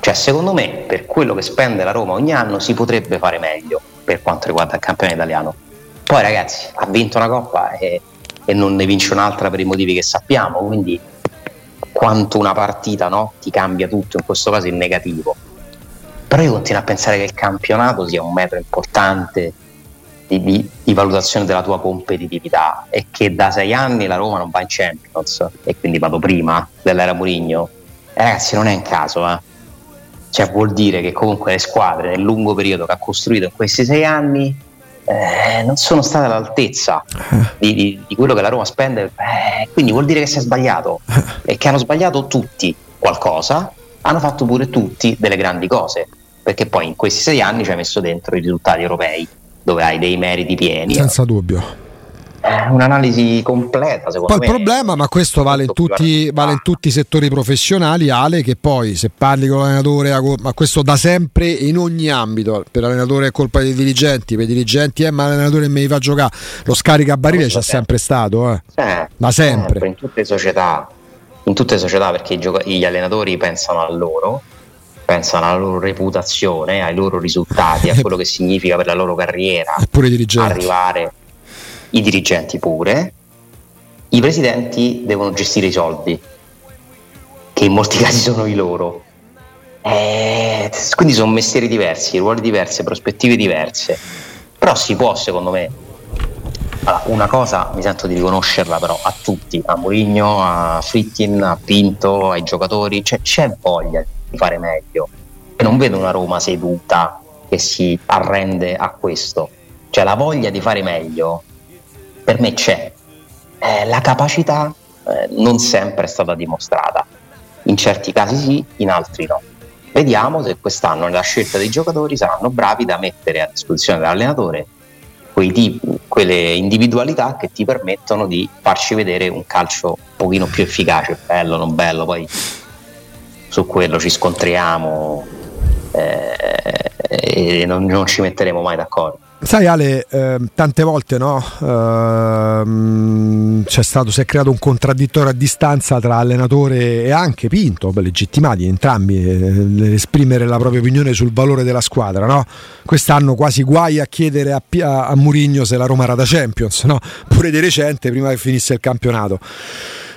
Cioè, secondo me, per quello che spende la Roma ogni anno si potrebbe fare meglio per quanto riguarda il campionato italiano. Poi, ragazzi, ha vinto una coppa e, e non ne vince un'altra per i motivi che sappiamo, quindi quanto una partita no? ti cambia tutto, in questo caso in negativo. Però io continuo a pensare che il campionato sia un metro importante di, di, di, valutazione della tua competitività e che da sei anni la Roma non va in Champions e quindi vado prima dell'era Murigno. Eh, ragazzi, non è un caso, eh. Cioè, vuol dire che comunque le squadre nel lungo periodo che ha costruito in questi sei anni eh, non sono state all'altezza di, di, di, quello che la Roma spende, eh, quindi vuol dire che si è sbagliato e che hanno sbagliato tutti qualcosa, hanno fatto pure tutti delle grandi cose, perché poi in questi sei anni ci hai messo dentro i risultati europei, dove hai dei meriti pieni. Senza dubbio un'analisi completa. Secondo poi me. il problema, ma questo vale in, tutti, vale in, tutti, i settori professionali, Ale, che poi se parli con l'allenatore, ma questo da sempre in ogni ambito, per l'allenatore è colpa dei dirigenti, per i dirigenti è eh, ma l'allenatore mi fa giocare, lo scarica a barile c'è sempre stato, eh. Eh, da sempre. sempre. In tutte le società, in tutte le società perché gioca- gli allenatori pensano a loro pensano alla loro reputazione, ai loro risultati, a quello che significa per la loro carriera arrivare i dirigenti pure, i presidenti devono gestire i soldi, che in molti casi sono i loro. Eh, quindi sono mestieri diversi, ruoli diversi, prospettive diverse. Però si può, secondo me, allora, una cosa mi sento di riconoscerla però a tutti, a Mourinho, a Frittin, a Pinto, ai giocatori, cioè, c'è voglia di fare meglio. E non vedo una Roma seduta che si arrende a questo. Cioè la voglia di fare meglio per me c'è. Eh, la capacità eh, non sempre è stata dimostrata. In certi casi sì, in altri no. Vediamo se quest'anno nella scelta dei giocatori saranno bravi da mettere a disposizione dell'allenatore tipi, quelle individualità che ti permettono di farci vedere un calcio un pochino più efficace, bello, non bello, poi su quello ci scontriamo eh, e non, non ci metteremo mai d'accordo. Sai Ale, eh, tante volte no? eh, c'è stato, si è creato un contraddittorio a distanza tra allenatore e anche Pinto, beh, legittimati entrambi, eh, esprimere la propria opinione sul valore della squadra. No? Quest'anno quasi guai a chiedere a, a, a Murigno se la Roma era da Champions, no? pure di recente, prima che finisse il campionato.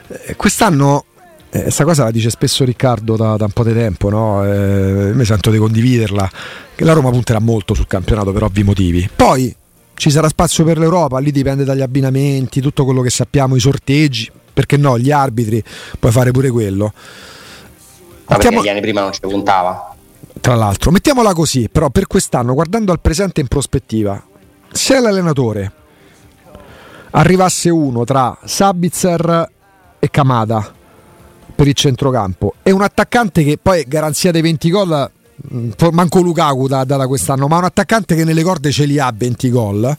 Eh, quest'anno questa eh, cosa la dice spesso Riccardo da, da un po' di tempo, no? eh, mi sento di condividerla, che la Roma punterà molto sul campionato per ovvi motivi. Poi ci sarà spazio per l'Europa, lì dipende dagli abbinamenti, tutto quello che sappiamo, i sorteggi, perché no, gli arbitri, puoi fare pure quello. Ma Mettiamo... gli anni prima non ci puntava? Tra l'altro, mettiamola così, però per quest'anno, guardando al presente in prospettiva, se l'allenatore arrivasse uno tra Sabitzer e Kamada, per il centrocampo. E un attaccante che poi garanzia dei 20 gol mm, manco Lukaku da, da quest'anno ma un attaccante che nelle corde ce li ha 20 gol.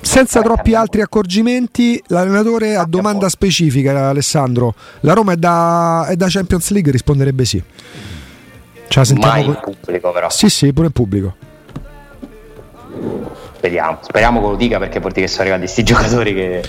Senza troppi altri accorgimenti l'allenatore a domanda specifica Alessandro. La Roma è da, è da Champions League? Risponderebbe sì. Ce la Mai in pubblico però. Sì sì pure in pubblico Speriamo, speriamo che lo dica perché vuol dire che sono arrivati questi giocatori che,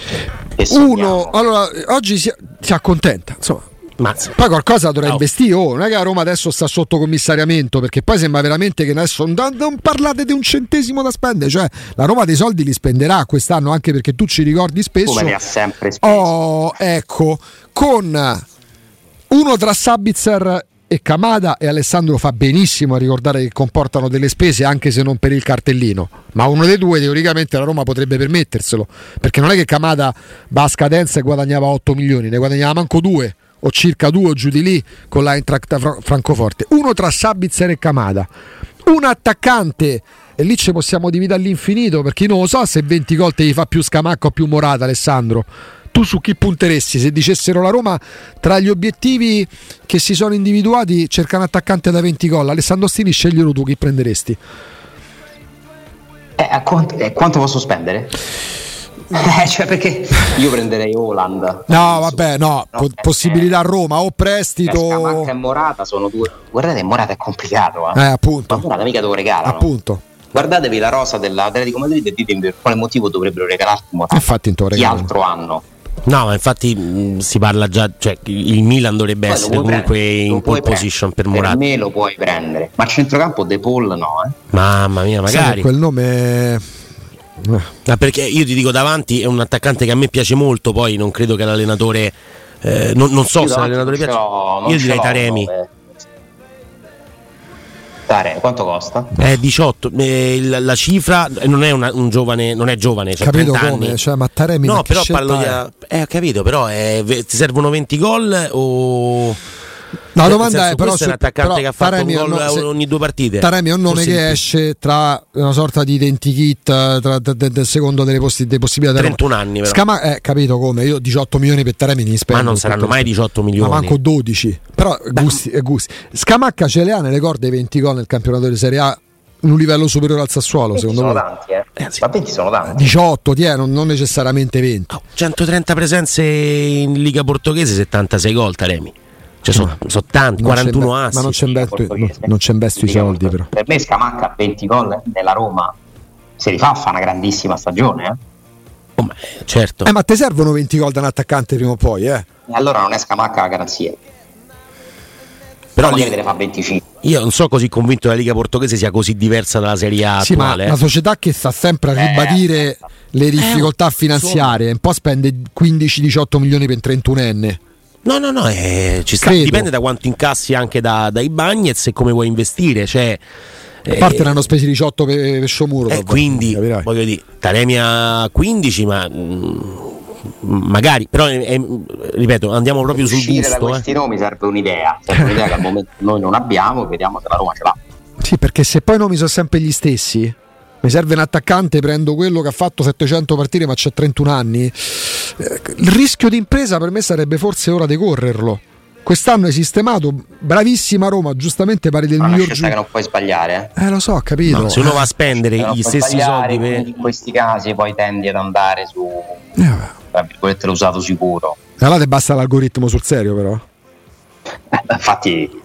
che Uno, allora, oggi si, si accontenta, insomma. Mazza. Poi qualcosa dovrà oh. investire, oh, non è che la Roma adesso sta sotto commissariamento perché poi sembra veramente che adesso non, non parlate di un centesimo da spendere, cioè la Roma dei soldi li spenderà quest'anno anche perché tu ci ricordi spesso. Come ne ha sempre speso. Oh, ecco, con uno tra Sabitzer e Camada e Alessandro fa benissimo a ricordare che comportano delle spese anche se non per il cartellino. Ma uno dei due teoricamente la Roma potrebbe permetterselo perché non è che Camada va a scadenza e guadagnava 8 milioni ne guadagnava manco 2 o circa 2 o giù di lì con la Eintracht Francoforte. Uno tra Sabitzer e Camada un attaccante e lì ci possiamo dividere all'infinito perché io non lo so se 20 gol te gli fa più Scamacca o più Morata Alessandro tu su chi punteresti? Se dicessero la Roma tra gli obiettivi che si sono individuati cerca un attaccante da 20 gol, Alessandro Stini sceglielo tu chi prenderesti? Eh, a quanto, eh, quanto posso spendere? Eh, cioè perché io prenderei Holland. No, vabbè, no, no po- possibilità a Roma o prestito. Scamacca e Morata sono due. Guardate, Morata è complicato. Eh, eh appunto. Ma Morata mica te lo regalano. Appunto. Guardatevi la rosa dell'Atletico Madrid e ditemi per quale motivo dovrebbero regalarti Morata. Infatti, Chi altro hanno? No, ma infatti mh, si parla già, cioè il Milan dovrebbe Poi essere comunque prendere, in pole position per Morata. Per me lo puoi prendere, ma a centrocampo De Paul no, eh. Mamma mia, magari. Sì, quel nome ah, perché io ti dico davanti è un attaccante che a me piace molto, poi non credo che l'allenatore eh, non, non, so io se l'allenatore piace. Io direi Taremi. Nome. Tare, quanto costa? Eh, 18. Eh, la, la, cifra non è una, un giovane, non è giovane, cioè capito come? Anni. Cioè, ma Taremi No, però parlo di. Eh, ho capito, però è, ti servono 20 gol o la domanda senso, è però se, è un attaccante però, che ha fatto Taremi un gol no, ogni due partite. Taremi è un nome che esce tra una sorta di identikit tra, del secondo delle, possi- delle possibilità 31 anni però. Scama- eh, capito come? Io 18 milioni per Taremi ne spendo. Ma non saranno mai 18 milioni. Ma manco 12. Però gusti, eh, gusti. Scamacca ce le ha nelle corde 20 gol nel campionato di Serie A in un livello superiore al Sassuolo, secondo sono me. Tanti, eh. Eh, sì. Ma 20 sono tanti. 18, tie, non, non, necessariamente 20. Oh, 130 presenze in Liga Portoghese, 76 gol Taremi. Cioè sono, sono tanti, 41 assi. Ma non c'è investo, non c'è investo i soldi però. Per me Scamacca 20 gol nella Roma, se li fa fa una grandissima stagione. Eh? Oh, ma, certo. Eh, ma ti servono 20 gol da un attaccante prima o poi, eh? E allora non è Scamacca la garanzia. Però magari te ne fa 25. Io non sono così convinto che la Liga portoghese sia così diversa dalla Serie A sì, attuale. ma una società che sta sempre a eh, ribadire eh, le difficoltà eh, finanziarie, un po' spende 15-18 milioni per 31enne. No, no, no, eh, ci sta, dipende da quanto incassi anche da, dai Bagnets e come vuoi investire. Cioè, a parte eh, ne hanno spesi 18 per, per Sciomuro. Eh, quindi, capirai. voglio dire, Taremia 15, ma mh, mm, magari, però eh, ripeto, andiamo proprio sul gusto. da questi eh. nomi serve un'idea, serve un'idea che al momento noi non abbiamo, vediamo se la Roma ce l'ha. Sì, perché se poi i nomi sono sempre gli stessi, mi serve un attaccante, prendo quello che ha fatto 700 partite ma c'ha 31 anni. Eh, il rischio di impresa per me sarebbe forse ora di correrlo. Quest'anno è sistemato, bravissima Roma, giustamente pare del miglior giocatore. che non puoi sbagliare. Eh, lo so, ho capito. No, se uno va a spendere gli stessi soldi per... in questi casi poi tendi ad andare su eh, tra virgolette l'usato sicuro. Allora te basta l'algoritmo sul serio però. Eh, infatti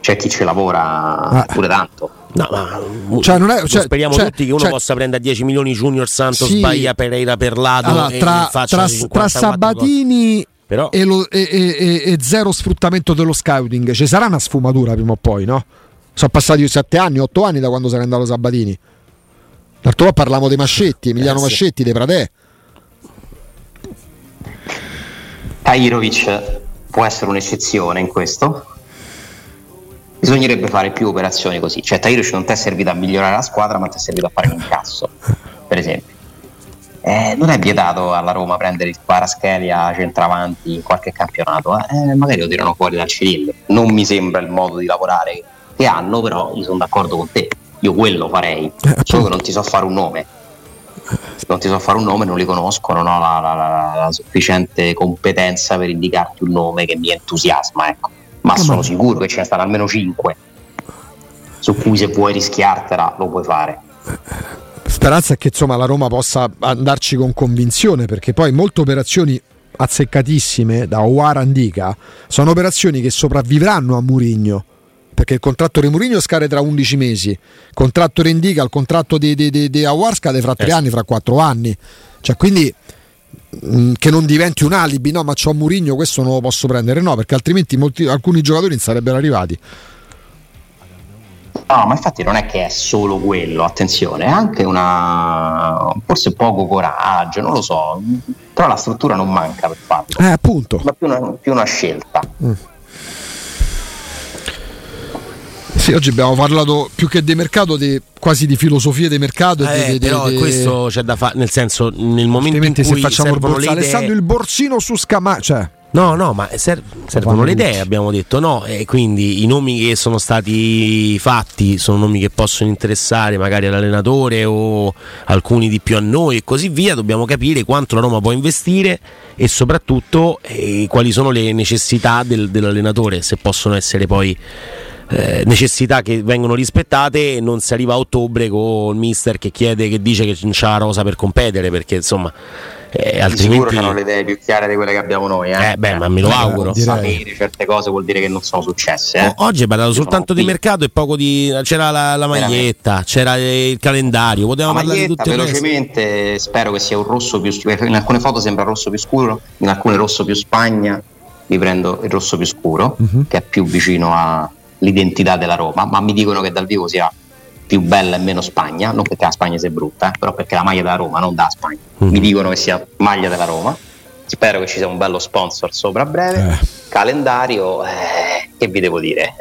c'è chi ci lavora ah. pure tanto. No, ma cioè, non è, cioè, speriamo cioè, tutti che uno cioè, possa prendere 10 milioni Junior Santos, sì. Sbaglia Pereira per lato allora, tra, tra, tra Sabatini Però... e, lo, e, e, e, zero sfruttamento dello scouting ci sarà una sfumatura prima o poi, no? Sono passati 7 anni, 8 anni da quando se n'è andato Sabatini. L'altro volta parliamo dei Mascetti, Emiliano eh, sì. Mascetti, dei Pradè. Tairovic può essere un'eccezione in questo bisognerebbe fare più operazioni così. Cioè, Tairic non ti è servito a migliorare la squadra, ma ti è servito a fare un incasso, per esempio. Eh, non è vietato alla Roma prendere il Paraschelia centravanti in qualche campionato, eh? magari lo tirano fuori dal cilindro. Non mi sembra il modo di lavorare che hanno, però io sono d'accordo con te. Io quello farei, eh, solo che non ti so fare un nome. Non ti so fare un nome, non li conosco, non ho la, la, la, la sufficiente competenza per indicarti un nome che mi entusiasma. Ecco ma Come? sono sicuro che ce ne stanno almeno 5 su cui se vuoi rischiartela lo puoi fare. Speranza è che insomma, la Roma possa andarci con convinzione perché poi molte operazioni azzeccatissime da Owara Andica sono operazioni che sopravvivranno a Murigno perché il contratto di Murigno scade tra 11 mesi, il contratto di Indica, il contratto di, di, di, di Awar scade fra 3 eh. anni, fra 4 anni. Cioè, quindi che non diventi un alibi, no, ma c'ho Murigno, questo non lo posso prendere, no, perché altrimenti molti, alcuni giocatori non sarebbero arrivati. No, ma infatti non è che è solo quello, attenzione, è anche una forse poco coraggio, non lo so, però la struttura non manca per farlo. Eh, appunto. Ma più una, più una scelta. Mm. Sì, oggi abbiamo parlato più che di mercato, di, quasi di filosofia di mercato. Eh, di, però di, questo c'è da fare, nel senso, nel momento in cui se facciamo il borsa, Alessandro il borsino su Scamà, cioè No, no, ma ser- servono le idee, abbiamo detto no, e quindi i nomi che sono stati fatti sono nomi che possono interessare magari all'allenatore o alcuni di più a noi e così via, dobbiamo capire quanto la Roma può investire e soprattutto eh, quali sono le necessità del, dell'allenatore, se possono essere poi eh, necessità che vengono rispettate e non si arriva a ottobre con il mister che chiede che dice che c'è la rosa per competere perché insomma eh, altrimenti... sicuro hanno le idee più chiare di quelle che abbiamo noi eh? eh beh ma me lo auguro sapere certe cose vuol dire che non sono successe eh? oggi è parlato soltanto di mercato e poco di c'era la, la maglietta c'era il calendario potevamo la parlare di tutto velocemente spero che sia un rosso più scuro in alcune foto sembra rosso più scuro in alcune rosso più spagna vi prendo il rosso più scuro uh-huh. che è più vicino a l'identità della Roma, ma mi dicono che dal vivo sia più bella e meno Spagna, non perché la Spagna sia brutta, eh, però perché la maglia della Roma non da Spagna. Mm-hmm. Mi dicono che sia maglia della Roma. Spero che ci sia un bello sponsor sopra a breve. Eh. Calendario, eh, che vi devo dire?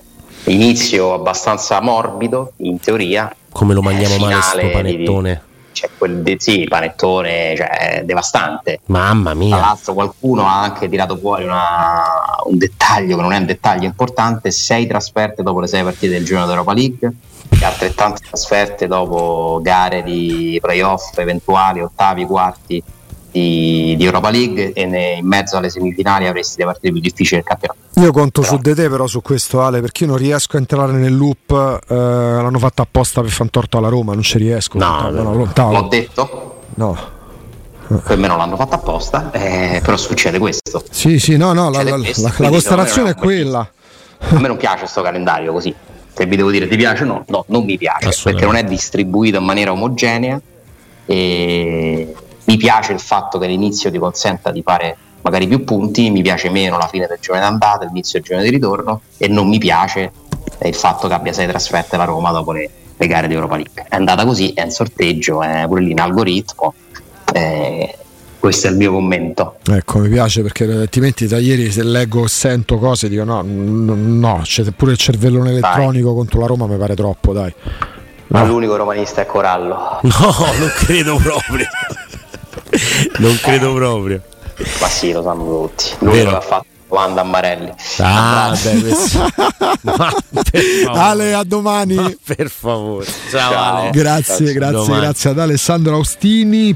Inizio abbastanza morbido, in teoria. Come lo mangiamo male sto panettone? C'è quel de- sì, panettone cioè, devastante. Mamma mia. Tra l'altro qualcuno ha anche tirato fuori una, un dettaglio che non è un dettaglio importante, sei trasferte dopo le sei partite del giorno d'Europa League e altrettante trasferte dopo gare di playoff eventuali, ottavi, quarti di, di Europa League e ne, in mezzo alle semifinali avresti le partite più difficili del campionato. Io conto però. su di te però su questo Ale perché io non riesco a entrare nel loop, eh, l'hanno fatto apposta per far torto alla Roma, non ci riesco. No, no, lontano. L'ho detto? No. Per me non l'hanno fatto apposta, eh, però succede questo. Sì, sì, no, no, la, la, la, la constatazione è quella. A me non piace questo calendario così. Se vi devo dire ti piace o no? No, non mi piace perché non è distribuito in maniera omogenea e mi piace il fatto che l'inizio ti consenta di fare magari più punti, mi piace meno la fine del girone d'andata, l'inizio del girone di ritorno e non mi piace il fatto che abbia sei trasferte la Roma dopo le, le gare di Europa League. È andata così, è un sorteggio, è pure lì in algoritmo. Eh, questo è il mio commento. Ecco, mi piace perché altrimenti da ieri se leggo o sento cose dico no, no, no c'è pure il cervellone elettronico dai. contro la Roma mi pare troppo, dai. Ma no. l'unico romanista è Corallo. No, non credo proprio. non credo proprio. Ma sì, lo sanno tutti. Lui lo ha fatto Wanda Ambarelli. Ah, beh, Ma, Ale, a domani. Ma per favore. Ciao, Ciao. Ale. Grazie, grazie, domani. grazie ad Alessandro Austini.